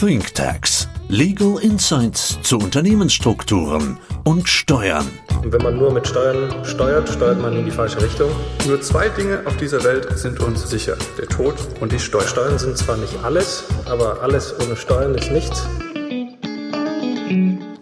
ThinkTax. Legal Insights zu Unternehmensstrukturen und Steuern. Und wenn man nur mit Steuern steuert, steuert man in die falsche Richtung. Nur zwei Dinge auf dieser Welt sind uns sicher. Der Tod und die Steuern. Steuern sind zwar nicht alles, aber alles ohne Steuern ist nichts.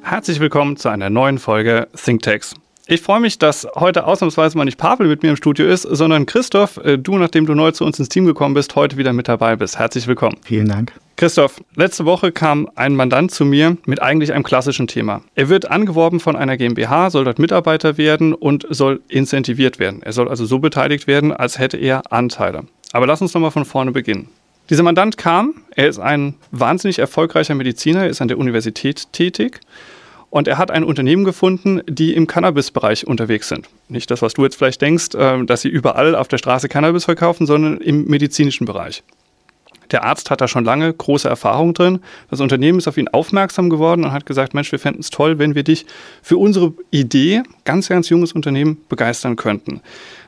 Herzlich willkommen zu einer neuen Folge ThinkTax. Ich freue mich, dass heute ausnahmsweise mal nicht Pavel mit mir im Studio ist, sondern Christoph, äh, du, nachdem du neu zu uns ins Team gekommen bist, heute wieder mit dabei bist. Herzlich willkommen. Vielen Dank. Christoph, letzte Woche kam ein Mandant zu mir mit eigentlich einem klassischen Thema. Er wird angeworben von einer GmbH, soll dort Mitarbeiter werden und soll incentiviert werden. Er soll also so beteiligt werden, als hätte er Anteile. Aber lass uns nochmal von vorne beginnen. Dieser Mandant kam, er ist ein wahnsinnig erfolgreicher Mediziner, er ist an der Universität tätig und er hat ein Unternehmen gefunden, die im Cannabis-Bereich unterwegs sind. Nicht das, was du jetzt vielleicht denkst, ähm, dass sie überall auf der Straße Cannabis verkaufen, sondern im medizinischen Bereich. Der Arzt hat da schon lange große Erfahrung drin. Das Unternehmen ist auf ihn aufmerksam geworden und hat gesagt, Mensch, wir fänden es toll, wenn wir dich für unsere Idee, ganz, ganz junges Unternehmen, begeistern könnten.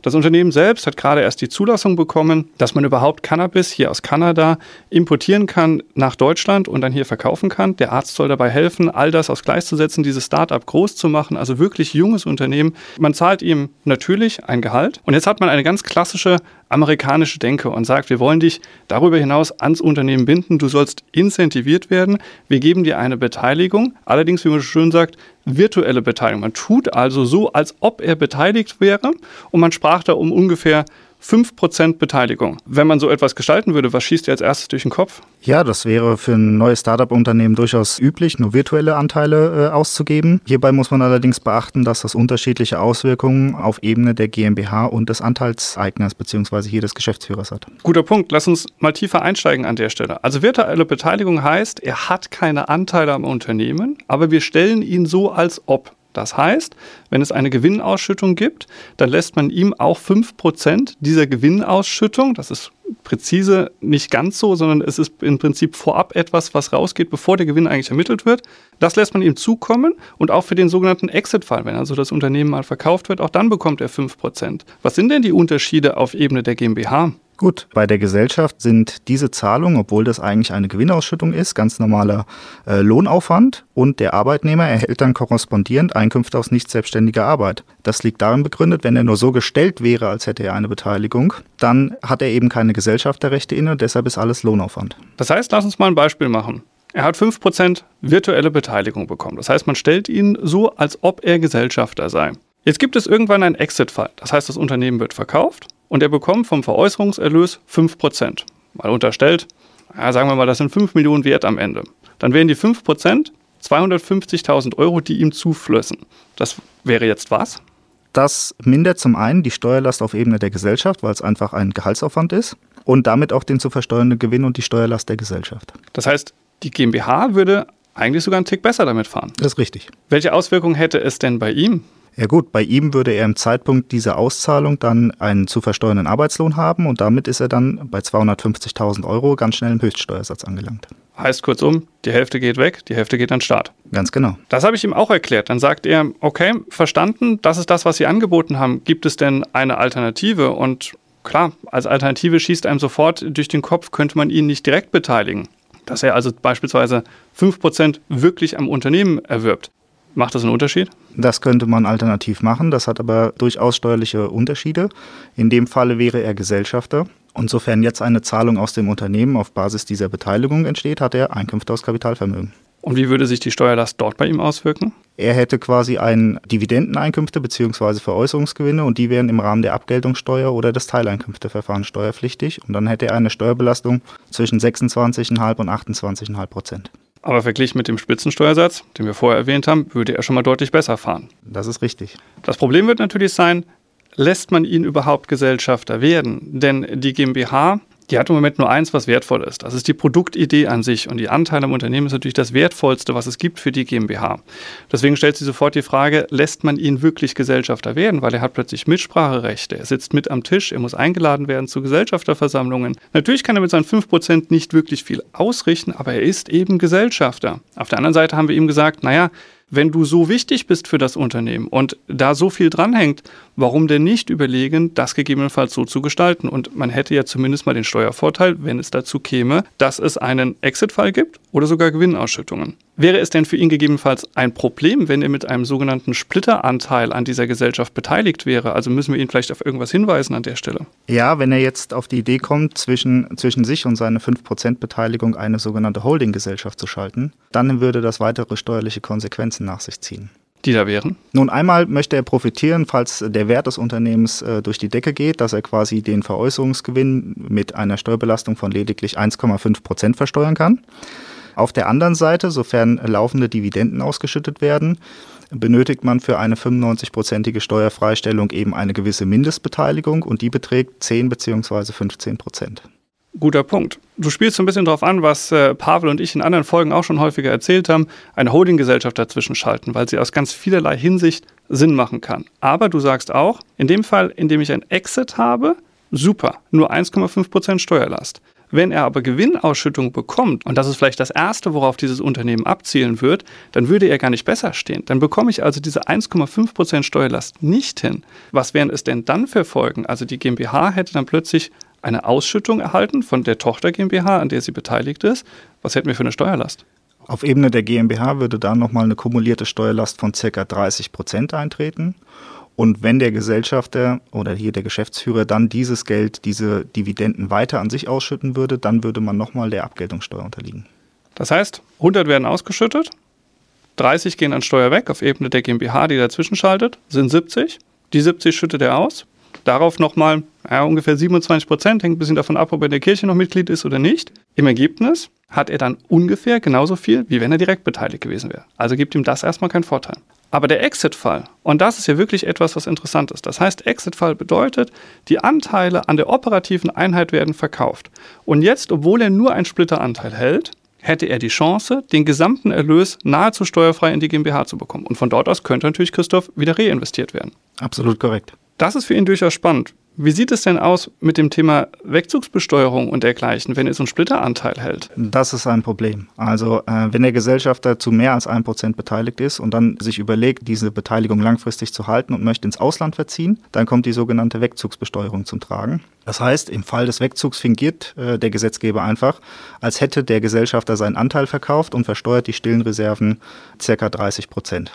Das Unternehmen selbst hat gerade erst die Zulassung bekommen, dass man überhaupt Cannabis hier aus Kanada importieren kann nach Deutschland und dann hier verkaufen kann. Der Arzt soll dabei helfen, all das aufs Gleis zu setzen, dieses Start-up groß zu machen, also wirklich junges Unternehmen. Man zahlt ihm natürlich ein Gehalt und jetzt hat man eine ganz klassische amerikanische Denke und sagt, wir wollen dich darüber hinaus ans Unternehmen binden, du sollst incentiviert werden, wir geben dir eine Beteiligung, allerdings, wie man schön sagt, virtuelle Beteiligung. Man tut also so, als ob er beteiligt wäre. Und man sprach da um ungefähr 5% Beteiligung. Wenn man so etwas gestalten würde, was schießt dir als erstes durch den Kopf? Ja, das wäre für ein neues Startup-Unternehmen durchaus üblich, nur virtuelle Anteile äh, auszugeben. Hierbei muss man allerdings beachten, dass das unterschiedliche Auswirkungen auf Ebene der GmbH und des Anteilseigners bzw. hier des Geschäftsführers hat. Guter Punkt. Lass uns mal tiefer einsteigen an der Stelle. Also virtuelle Beteiligung heißt, er hat keine Anteile am Unternehmen, aber wir stellen ihn so als ob. Das heißt, wenn es eine Gewinnausschüttung gibt, dann lässt man ihm auch 5% dieser Gewinnausschüttung, das ist präzise nicht ganz so, sondern es ist im Prinzip vorab etwas, was rausgeht, bevor der Gewinn eigentlich ermittelt wird. Das lässt man ihm zukommen und auch für den sogenannten Exit-Fall, wenn also das Unternehmen mal verkauft wird, auch dann bekommt er 5%. Was sind denn die Unterschiede auf Ebene der GmbH? Gut, bei der Gesellschaft sind diese Zahlungen, obwohl das eigentlich eine Gewinnausschüttung ist, ganz normaler äh, Lohnaufwand und der Arbeitnehmer erhält dann korrespondierend Einkünfte aus nicht selbstständiger Arbeit. Das liegt darin begründet, wenn er nur so gestellt wäre, als hätte er eine Beteiligung, dann hat er eben keine Gesellschafterrechte inne, deshalb ist alles Lohnaufwand. Das heißt, lass uns mal ein Beispiel machen. Er hat 5% virtuelle Beteiligung bekommen. Das heißt, man stellt ihn so, als ob er Gesellschafter sei. Jetzt gibt es irgendwann einen Exit-Fall. Das heißt, das Unternehmen wird verkauft und er bekommt vom Veräußerungserlös 5%. Mal unterstellt, ja, sagen wir mal, das sind 5 Millionen wert am Ende. Dann wären die 5% 250.000 Euro, die ihm zuflössen. Das wäre jetzt was? Das mindert zum einen die Steuerlast auf Ebene der Gesellschaft, weil es einfach ein Gehaltsaufwand ist und damit auch den zu versteuernden Gewinn und die Steuerlast der Gesellschaft. Das heißt, die GmbH würde eigentlich sogar einen Tick besser damit fahren. Das ist richtig. Welche Auswirkungen hätte es denn bei ihm? Ja gut, bei ihm würde er im Zeitpunkt dieser Auszahlung dann einen zu versteuernden Arbeitslohn haben und damit ist er dann bei 250.000 Euro ganz schnell im Höchststeuersatz angelangt. Heißt kurzum, die Hälfte geht weg, die Hälfte geht an den Staat. Ganz genau. Das habe ich ihm auch erklärt. Dann sagt er, okay, verstanden, das ist das, was Sie angeboten haben. Gibt es denn eine Alternative? Und klar, als Alternative schießt einem sofort durch den Kopf, könnte man ihn nicht direkt beteiligen. Dass er also beispielsweise 5% wirklich am Unternehmen erwirbt. Macht das einen Unterschied? Das könnte man alternativ machen. Das hat aber durchaus steuerliche Unterschiede. In dem Falle wäre er Gesellschafter. Und sofern jetzt eine Zahlung aus dem Unternehmen auf Basis dieser Beteiligung entsteht, hat er Einkünfte aus Kapitalvermögen. Und wie würde sich die Steuerlast dort bei ihm auswirken? Er hätte quasi ein Dividendeneinkünfte bzw. Veräußerungsgewinne und die wären im Rahmen der Abgeltungssteuer oder des Teileinkünfteverfahrens steuerpflichtig. Und dann hätte er eine Steuerbelastung zwischen 26,5 und 28,5 Prozent. Aber verglichen mit dem Spitzensteuersatz, den wir vorher erwähnt haben, würde er schon mal deutlich besser fahren. Das ist richtig. Das Problem wird natürlich sein, lässt man ihn überhaupt Gesellschafter werden? Denn die GmbH die hat im Moment nur eins, was wertvoll ist. Das ist die Produktidee an sich. Und die Anteile am Unternehmen ist natürlich das Wertvollste, was es gibt für die GmbH. Deswegen stellt sich sofort die Frage, lässt man ihn wirklich Gesellschafter werden? Weil er hat plötzlich Mitspracherechte. Er sitzt mit am Tisch, er muss eingeladen werden zu Gesellschafterversammlungen. Natürlich kann er mit seinen 5% nicht wirklich viel ausrichten, aber er ist eben Gesellschafter. Auf der anderen Seite haben wir ihm gesagt, naja, wenn du so wichtig bist für das Unternehmen und da so viel dranhängt, warum denn nicht überlegen, das gegebenenfalls so zu gestalten? Und man hätte ja zumindest mal den Steuervorteil, wenn es dazu käme, dass es einen Exit-Fall gibt oder sogar Gewinnausschüttungen. Wäre es denn für ihn gegebenenfalls ein Problem, wenn er mit einem sogenannten Splitteranteil an dieser Gesellschaft beteiligt wäre? Also müssen wir ihn vielleicht auf irgendwas hinweisen an der Stelle? Ja, wenn er jetzt auf die Idee kommt, zwischen, zwischen sich und seine 5% Beteiligung eine sogenannte Holdinggesellschaft zu schalten, dann würde das weitere steuerliche Konsequenzen nach sich ziehen die da wären? Nun, einmal möchte er profitieren, falls der Wert des Unternehmens äh, durch die Decke geht, dass er quasi den Veräußerungsgewinn mit einer Steuerbelastung von lediglich 1,5 Prozent versteuern kann. Auf der anderen Seite, sofern laufende Dividenden ausgeschüttet werden, benötigt man für eine 95-prozentige Steuerfreistellung eben eine gewisse Mindestbeteiligung und die beträgt 10 bzw. 15 Prozent. Guter Punkt. Du spielst so ein bisschen darauf an, was äh, Pavel und ich in anderen Folgen auch schon häufiger erzählt haben, eine Holdinggesellschaft dazwischen schalten, weil sie aus ganz vielerlei Hinsicht Sinn machen kann. Aber du sagst auch, in dem Fall, in dem ich ein Exit habe, super, nur 1,5% Steuerlast. Wenn er aber Gewinnausschüttung bekommt, und das ist vielleicht das Erste, worauf dieses Unternehmen abzielen wird, dann würde er gar nicht besser stehen. Dann bekomme ich also diese 1,5% Steuerlast nicht hin. Was wären es denn dann für Folgen? Also die GmbH hätte dann plötzlich eine Ausschüttung erhalten von der Tochter GmbH, an der sie beteiligt ist. Was hätten wir für eine Steuerlast? Auf Ebene der GmbH würde dann nochmal eine kumulierte Steuerlast von ca. 30 Prozent eintreten. Und wenn der Gesellschafter oder hier der Geschäftsführer dann dieses Geld, diese Dividenden weiter an sich ausschütten würde, dann würde man nochmal der Abgeltungssteuer unterliegen. Das heißt, 100 werden ausgeschüttet, 30 gehen an Steuer weg auf Ebene der GmbH, die dazwischen schaltet, sind 70. Die 70 schüttet er aus, Darauf nochmal ja, ungefähr 27 Prozent, hängt ein bisschen davon ab, ob er in der Kirche noch Mitglied ist oder nicht. Im Ergebnis hat er dann ungefähr genauso viel, wie wenn er direkt beteiligt gewesen wäre. Also gibt ihm das erstmal keinen Vorteil. Aber der Exit-Fall, und das ist ja wirklich etwas, was interessant ist. Das heißt, Exit-Fall bedeutet, die Anteile an der operativen Einheit werden verkauft. Und jetzt, obwohl er nur einen Splitteranteil hält, hätte er die Chance, den gesamten Erlös nahezu steuerfrei in die GmbH zu bekommen. Und von dort aus könnte natürlich Christoph wieder reinvestiert werden. Absolut korrekt. Das ist für ihn durchaus spannend. Wie sieht es denn aus mit dem Thema Wegzugsbesteuerung und dergleichen, wenn er so einen Splitteranteil hält? Das ist ein Problem. Also äh, wenn der Gesellschafter zu mehr als 1% beteiligt ist und dann sich überlegt, diese Beteiligung langfristig zu halten und möchte ins Ausland verziehen, dann kommt die sogenannte Wegzugsbesteuerung zum Tragen. Das heißt, im Fall des Wegzugs fingiert äh, der Gesetzgeber einfach, als hätte der Gesellschafter seinen Anteil verkauft und versteuert die stillen Reserven ca. 30 Prozent.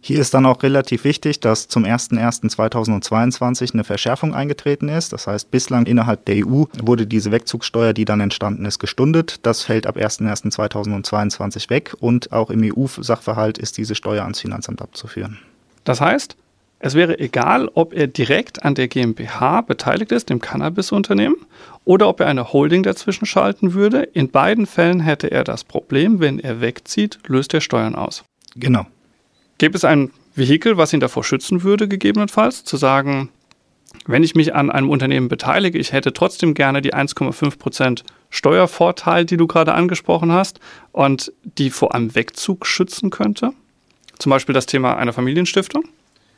Hier ist dann auch relativ wichtig, dass zum 01.01.2022 eine Verschärfung eingetreten ist. Das heißt, bislang innerhalb der EU wurde diese Wegzugssteuer, die dann entstanden ist, gestundet. Das fällt ab 01.01.2022 weg und auch im EU-Sachverhalt ist diese Steuer ans Finanzamt abzuführen. Das heißt, es wäre egal, ob er direkt an der GmbH beteiligt ist, dem Cannabis-Unternehmen, oder ob er eine Holding dazwischen schalten würde. In beiden Fällen hätte er das Problem, wenn er wegzieht, löst er Steuern aus. Genau. Gäbe es ein Vehikel, was ihn davor schützen würde, gegebenenfalls, zu sagen, wenn ich mich an einem Unternehmen beteilige, ich hätte trotzdem gerne die 1,5 Prozent Steuervorteil, die du gerade angesprochen hast, und die vor einem Wegzug schützen könnte? Zum Beispiel das Thema einer Familienstiftung?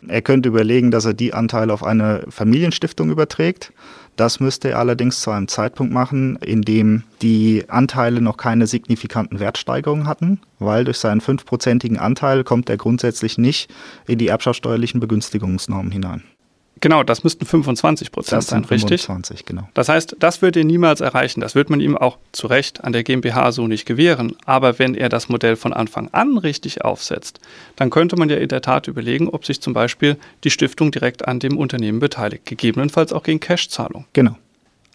Er könnte überlegen, dass er die Anteile auf eine Familienstiftung überträgt. Das müsste er allerdings zu einem Zeitpunkt machen, in dem die Anteile noch keine signifikanten Wertsteigerungen hatten, weil durch seinen fünfprozentigen Anteil kommt er grundsätzlich nicht in die erbschaftssteuerlichen Begünstigungsnormen hinein. Genau, das müssten 25 Prozent sein, 25, richtig? genau. Das heißt, das wird er niemals erreichen. Das wird man ihm auch zu Recht an der GmbH so nicht gewähren. Aber wenn er das Modell von Anfang an richtig aufsetzt, dann könnte man ja in der Tat überlegen, ob sich zum Beispiel die Stiftung direkt an dem Unternehmen beteiligt. Gegebenenfalls auch gegen Cashzahlung. Genau.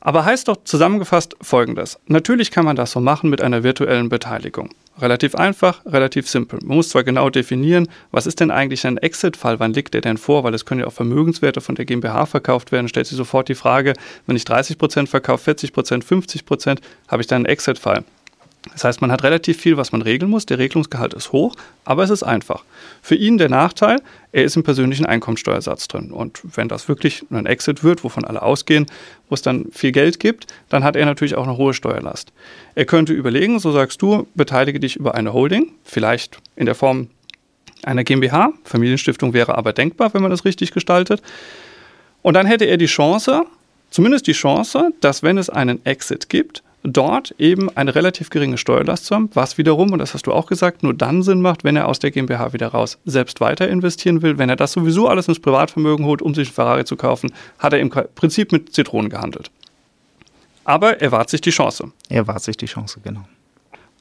Aber heißt doch zusammengefasst Folgendes. Natürlich kann man das so machen mit einer virtuellen Beteiligung. Relativ einfach, relativ simpel. Man muss zwar genau definieren, was ist denn eigentlich ein Exit-Fall, wann liegt der denn vor, weil es können ja auch Vermögenswerte von der GmbH verkauft werden, stellt sich sofort die Frage, wenn ich 30 Prozent verkaufe, 40%, Prozent, 50%, Prozent, habe ich dann einen Exit-Fall. Das heißt, man hat relativ viel, was man regeln muss. Der Regelungsgehalt ist hoch, aber es ist einfach. Für ihn der Nachteil, er ist im persönlichen Einkommensteuersatz drin. Und wenn das wirklich ein Exit wird, wovon alle ausgehen, wo es dann viel Geld gibt, dann hat er natürlich auch eine hohe Steuerlast. Er könnte überlegen, so sagst du, beteilige dich über eine Holding, vielleicht in der Form einer GmbH. Familienstiftung wäre aber denkbar, wenn man das richtig gestaltet. Und dann hätte er die Chance, zumindest die Chance, dass wenn es einen Exit gibt, dort eben eine relativ geringe Steuerlast zu haben, was wiederum, und das hast du auch gesagt, nur dann Sinn macht, wenn er aus der GmbH wieder raus selbst weiter investieren will. Wenn er das sowieso alles ins Privatvermögen holt, um sich ein Ferrari zu kaufen, hat er im Prinzip mit Zitronen gehandelt. Aber er wahrt sich die Chance. Er wahrt sich die Chance, genau.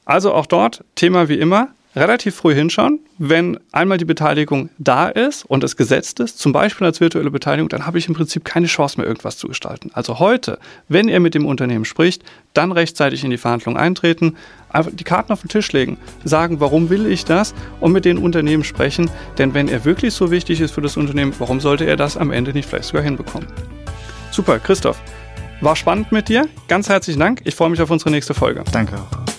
Also auch dort, Thema wie immer, relativ früh hinschauen. Wenn einmal die Beteiligung da ist und es gesetzt ist, zum Beispiel als virtuelle Beteiligung, dann habe ich im Prinzip keine Chance mehr, irgendwas zu gestalten. Also heute, wenn er mit dem Unternehmen spricht, dann rechtzeitig in die Verhandlung eintreten, einfach die Karten auf den Tisch legen, sagen, warum will ich das und mit den Unternehmen sprechen. Denn wenn er wirklich so wichtig ist für das Unternehmen, warum sollte er das am Ende nicht vielleicht sogar hinbekommen? Super, Christoph. War spannend mit dir. Ganz herzlichen Dank. Ich freue mich auf unsere nächste Folge. Danke auch.